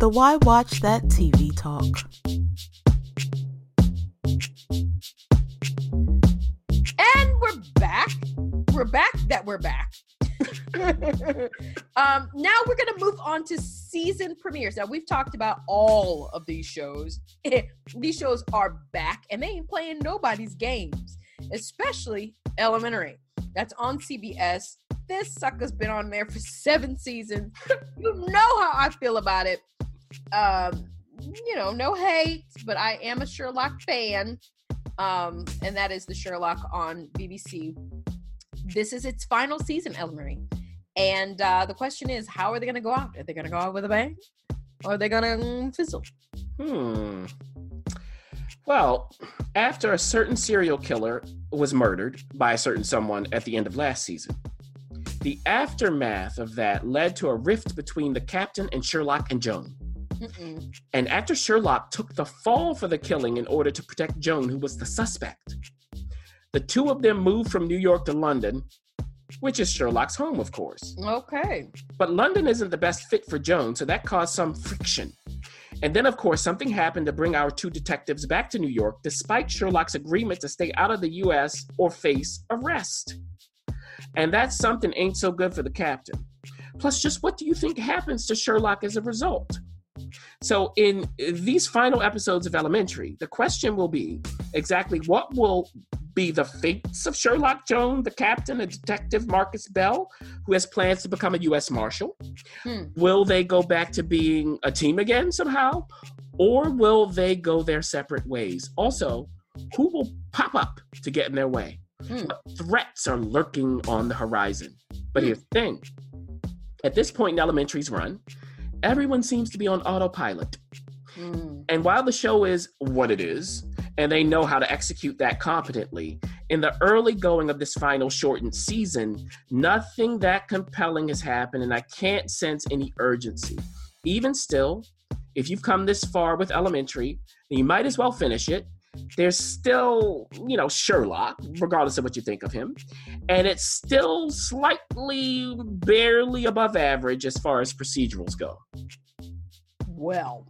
The Why Watch That TV Talk. And we're back. We're back that we're back. um, now we're going to move on to season premieres. Now, we've talked about all of these shows. these shows are back and they ain't playing nobody's games, especially Elementary. That's on CBS. This sucker's been on there for seven seasons. you know how I feel about it um, you know, no hate, but I am a Sherlock fan. Um, and that is the Sherlock on BBC. This is its final season, Ellery. And uh, the question is, how are they going to go out? Are they going to go out with a bang? Or are they going to mm, fizzle? Hmm. Well, after a certain serial killer was murdered by a certain someone at the end of last season, the aftermath of that led to a rift between the captain and Sherlock and Joan. Mm-mm. And actor Sherlock took the fall for the killing in order to protect Joan, who was the suspect. The two of them moved from New York to London, which is Sherlock's home, of course. Okay. But London isn't the best fit for Joan, so that caused some friction. And then, of course, something happened to bring our two detectives back to New York, despite Sherlock's agreement to stay out of the US or face arrest. And that something ain't so good for the captain. Plus, just what do you think happens to Sherlock as a result? So, in these final episodes of Elementary, the question will be exactly what will be the fates of Sherlock Jones, the captain, and detective Marcus Bell, who has plans to become a U.S. Marshal? Hmm. Will they go back to being a team again somehow? Or will they go their separate ways? Also, who will pop up to get in their way? Hmm. threats are lurking on the horizon? But here's the thing at this point in Elementary's run, everyone seems to be on autopilot. Mm. And while the show is what it is, and they know how to execute that competently, in the early going of this final shortened season, nothing that compelling has happened, and I can't sense any urgency. Even still, if you've come this far with elementary, you might as well finish it there's still, you know, Sherlock, regardless of what you think of him. And it's still slightly, barely above average as far as procedurals go. Well,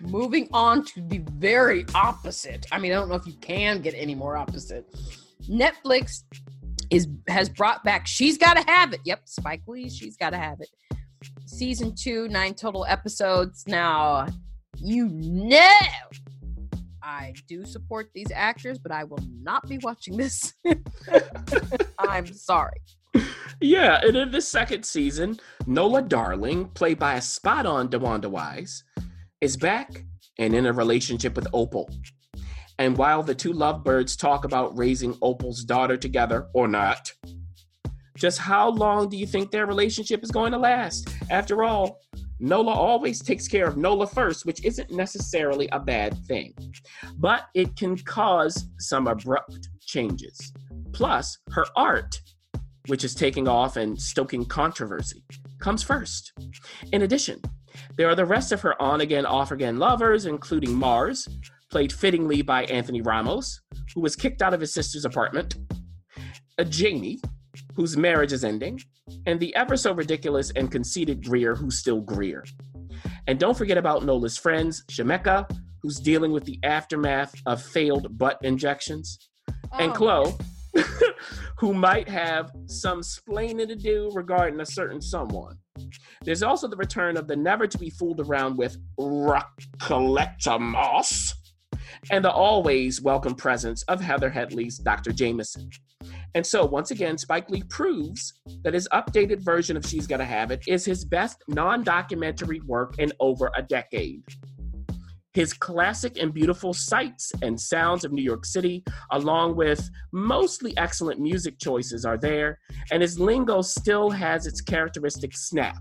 moving on to the very opposite. I mean, I don't know if you can get any more opposite. Netflix is has brought back She's Gotta Have It. Yep, Spike Lee, She's Gotta Have It. Season two, nine total episodes. Now, you know I do support these actors, but I will not be watching this. I'm sorry. Yeah, and in the second season, Nola Darling, played by a spot on DeWanda Wise, is back and in a relationship with Opal. And while the two lovebirds talk about raising Opal's daughter together or not, just how long do you think their relationship is going to last? After all, Nola always takes care of Nola first, which isn't necessarily a bad thing, but it can cause some abrupt changes. Plus, her art, which is taking off and stoking controversy, comes first. In addition, there are the rest of her on again, off again lovers, including Mars, played fittingly by Anthony Ramos, who was kicked out of his sister's apartment, a Jamie, whose marriage is ending, and the ever so ridiculous and conceited Greer, who's still Greer. And don't forget about Nola's friends, Shemekka, who's dealing with the aftermath of failed butt injections, oh. and Chloe, who might have some splaining to do regarding a certain someone. There's also the return of the never to be fooled around with Raqueletta Moss, and the always welcome presence of Heather Headley's Dr. Jamison. And so, once again, Spike Lee proves that his updated version of She's Gotta Have It is his best non documentary work in over a decade. His classic and beautiful sights and sounds of New York City, along with mostly excellent music choices, are there, and his lingo still has its characteristic snap.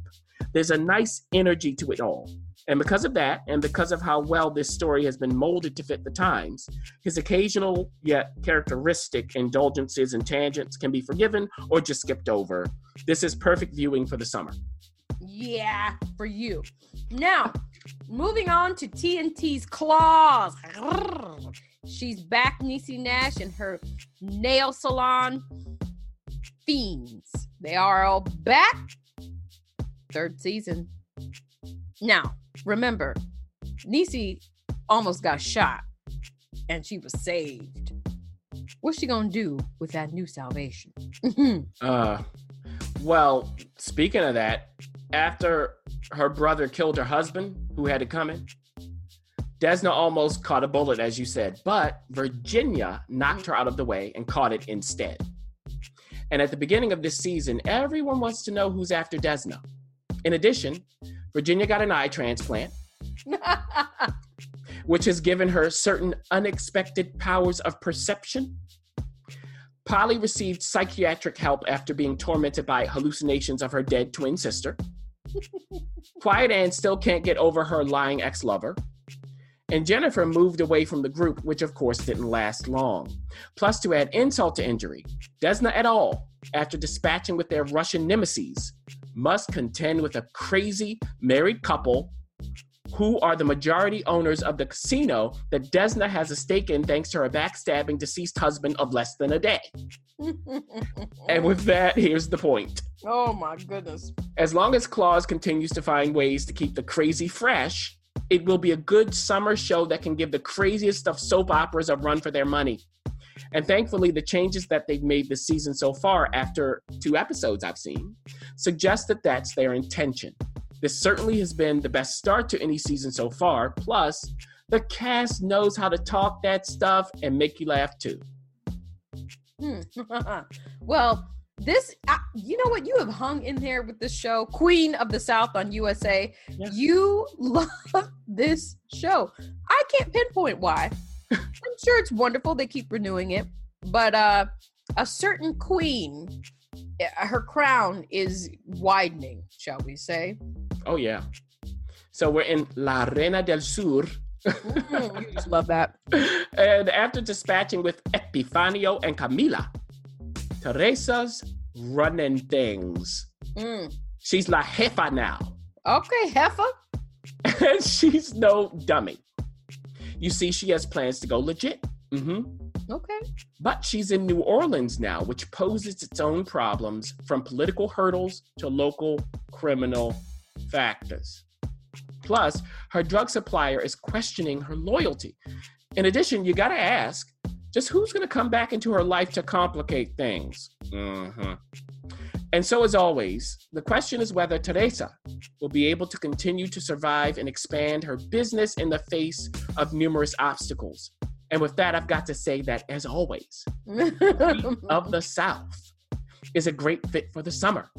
There's a nice energy to it all. And because of that, and because of how well this story has been molded to fit the times, his occasional yet characteristic indulgences and tangents can be forgiven or just skipped over. This is perfect viewing for the summer. Yeah, for you. Now, moving on to TNT's Claws. She's back, Niecy Nash, and her nail salon fiends. They are all back. Third season. Now, remember, Niecy almost got shot and she was saved. What's she gonna do with that new salvation? Uh, well, speaking of that, after her brother killed her husband, who had it coming, Desna almost caught a bullet, as you said, but Virginia knocked her out of the way and caught it instead. And at the beginning of this season, everyone wants to know who's after Desna. In addition, Virginia got an eye transplant, which has given her certain unexpected powers of perception. Polly received psychiatric help after being tormented by hallucinations of her dead twin sister. Quiet Ann still can't get over her lying ex lover. And Jennifer moved away from the group, which of course didn't last long. Plus, to add insult to injury, Desna et al., after dispatching with their Russian nemesis, must contend with a crazy married couple who are the majority owners of the casino that Desna has a stake in thanks to her backstabbing deceased husband of less than a day. And with that, here's the point. oh my goodness. As long as Claws continues to find ways to keep the crazy fresh, it will be a good summer show that can give the craziest of soap operas a run for their money. And thankfully, the changes that they've made this season so far, after two episodes I've seen, suggest that that's their intention. This certainly has been the best start to any season so far. Plus, the cast knows how to talk that stuff and make you laugh too. Hmm. well, this, uh, you know what? You have hung in there with this show, Queen of the South on USA. Yeah. You love this show. I can't pinpoint why. I'm sure it's wonderful. They keep renewing it, but uh, a certain queen, uh, her crown is widening, shall we say? Oh, yeah. So we're in La Reina del Sur. Mm, you just love that. and after dispatching with Epifanio and Camila, Teresa's running things. Mm. She's La Jefa now. Okay, Heffa. and she's no dummy. You see, she has plans to go legit. Mm-hmm. Okay. But she's in New Orleans now, which poses its own problems from political hurdles to local criminal factors. Plus, her drug supplier is questioning her loyalty. In addition, you gotta ask just who's gonna come back into her life to complicate things? Mm Mhm. And so, as always, the question is whether Teresa will be able to continue to survive and expand her business in the face of numerous obstacles. And with that, I've got to say that, as always, of the South is a great fit for the summer.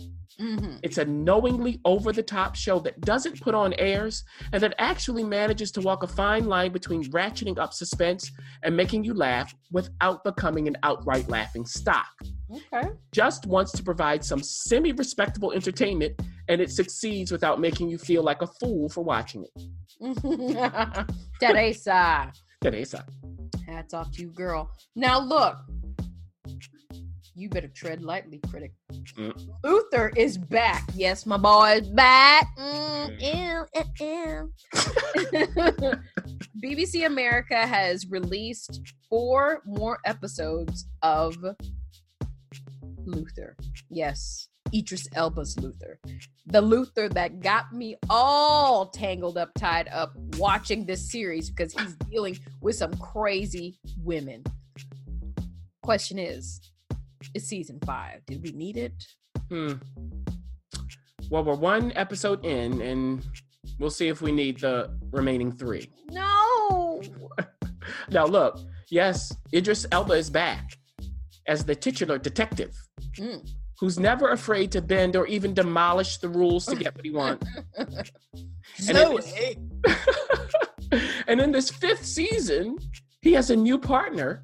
Mhm. It's a knowingly over the top show that doesn't put on airs and that actually manages to walk a fine line between ratcheting up suspense and making you laugh without becoming an outright laughing stock. Okay. Just wants to provide some semi respectable entertainment and it succeeds without making you feel like a fool for watching it. Teresa. Teresa. Hats off to you, girl. Now look, you better tread lightly, critic. Mm. Luther is back. Yes, my boy is back. Mm, ew, ew, ew. BBC America has released four more episodes of Luther. Yes, Idris Elba's Luther. The Luther that got me all tangled up, tied up watching this series because he's dealing with some crazy women. Question is, it's season five. Did we need it? Hmm. Well, we're one episode in, and we'll see if we need the remaining three. No. Now, look, yes, Idris Elba is back as the titular detective Mm. who's never afraid to bend or even demolish the rules to get what he wants. So, and in this fifth season, he has a new partner,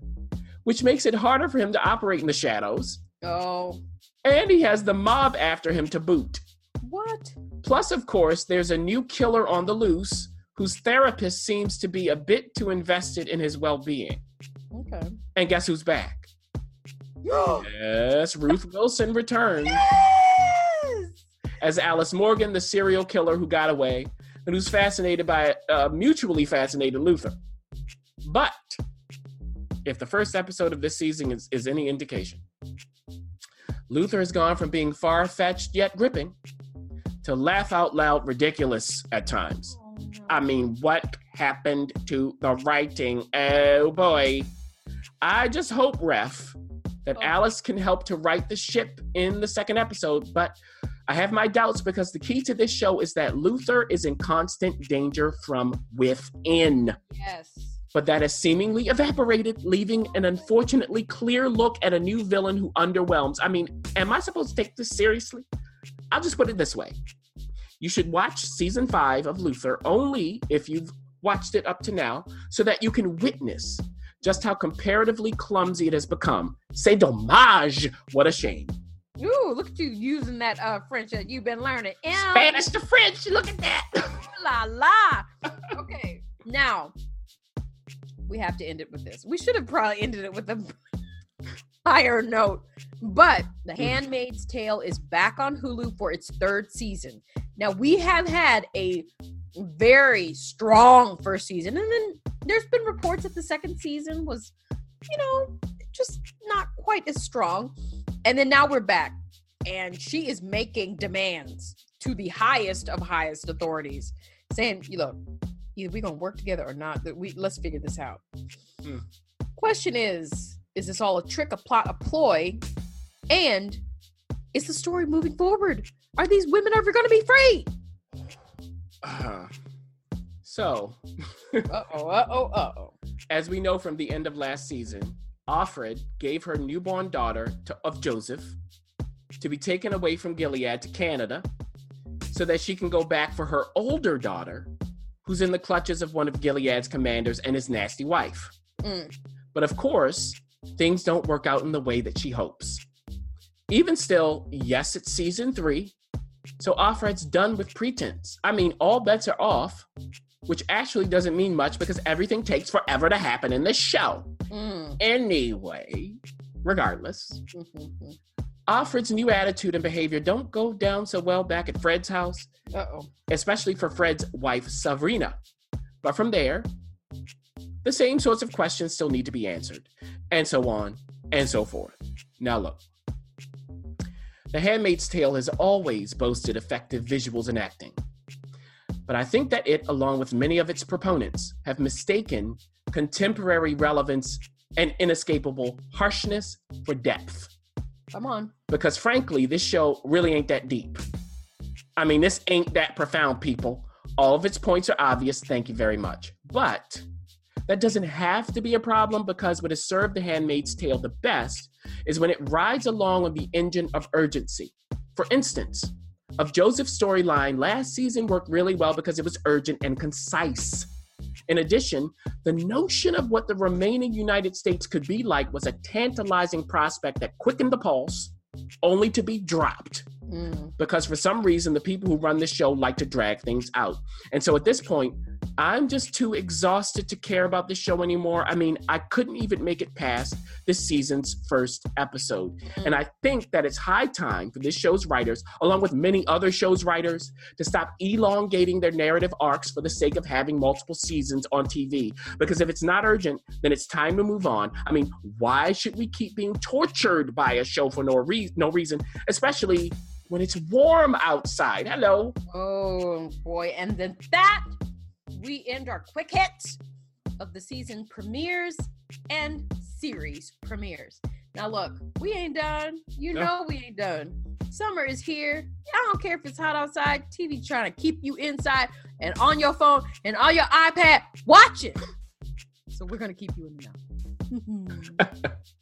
which makes it harder for him to operate in the shadows. oh, And he has the mob after him to boot. what? Plus, of course, there's a new killer on the loose whose therapist seems to be a bit too invested in his well being. Okay. And guess who's back? yes, Ruth Wilson returns Yes! as Alice Morgan, the serial killer who got away and who's fascinated by uh, mutually fascinated Luther. But if the first episode of this season is, is any indication, Luther has gone from being far fetched yet gripping to laugh out loud ridiculous at times. I mean, what happened to the writing? Oh boy. I just hope, Ref, that Oh. Alice can help to right the ship in the second episode, but I have my doubts because the key to this show is that Luther is in constant danger from within. yes. But that has seemingly evaporated, leaving an unfortunately clear look at a new villain who underwhelms. I mean, am I supposed to take this seriously? I'll just put it this way you should watch season five of Luther only if you've watched it up to now, so that you can witness just how comparatively clumsy it has become. C'est dommage. What a shame. Ooh, look at you using that uh French that you've been learning. Ew, Spanish to French. Look at that. La la. Okay, now we have to end it with this. We should have probably ended it with a higher note, but The hmm. Handmaid's Tale is back on Hulu for its third season. Now we have had a very strong first season, and then there's been reports that the second season was, you know, just not quite as strong. And then now we're back, and she is making demands to the highest of highest authorities, saying, "You look, either we're gonna work together or not. That we let's figure this out." Hmm. Question is, is this all a trick, a plot, a ploy, and is the story moving forward? Are these women ever gonna be free? Uh, so, Uh oh, uh oh, uh oh. as we know from the end of last season, Offred gave her newborn daughter to, of Joseph to be taken away from Gilead to Canada so that she can go back for her older daughter, who's in the clutches of one of Gilead's commanders and his nasty wife. Mm. But of course, things don't work out in the way that she hopes. Even still, yes, it's season three, so Offred's done with pretense. I mean, all bets are off, which actually doesn't mean much because everything takes forever to happen in this show. Mm. Anyway, regardless, Mhm. Offred's new attitude and behavior don't go down so well back at Fred's house, Uh oh. especially for Fred's wife, Serena. But from there, the same sorts of questions still need to be answered, and so on and so forth. Now, look. The Handmaid's Tale has always boasted effective visuals and acting. But I think that it, along with many of its proponents, have mistaken contemporary relevance and inescapable harshness for depth Come on. because frankly, this show really ain't that deep. I mean, this ain't that profound, people. All of its points are obvious. Thank you very much. But that doesn't have to be a problem because what has served The Handmaid's Tale the best is when it rides along on the engine of urgency. For instance, of Joseph's storyline, last season worked really well because it was urgent and concise. In addition, the notion of what the remaining United States could be like was a tantalizing prospect that quickened the pulse, only to be dropped Mm. because for some reason the people who run this show like to drag things out. And so at this point, I'm just too exhausted to care about this show anymore. I mean, I couldn't even make it past this season's first episode. Mm-hmm. And I think that it's high time for this show's writers, along with many other shows' writers, to stop elongating their narrative arcs for the sake of having multiple seasons on TV. Because if it's not urgent, then it's time to move on. I mean, why should we keep being tortured by a show for no, re- no reason, especially when it's warm outside? Hello. Oh boy. And then that we end our quick hits of the season premieres and series premieres. Now look, we ain't done. You No. know we ain't done. Summer is here. I don't care if it's hot outside. TV trying to keep you inside and on your phone and on your iPad watching. So we're gonna keep you in the know.